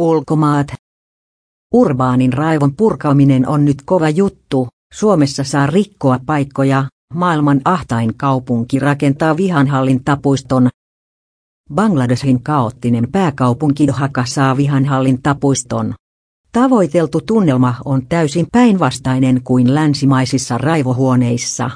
Ulkomaat. Urbaanin raivon purkaminen on nyt kova juttu, Suomessa saa rikkoa paikkoja, maailman ahtain kaupunki rakentaa vihanhallintapuiston. Bangladeshin Bangladesin kaoottinen pääkaupunki Dhaka saa vihanhallintapuiston. Tavoiteltu tunnelma on täysin päinvastainen kuin länsimaisissa raivohuoneissa.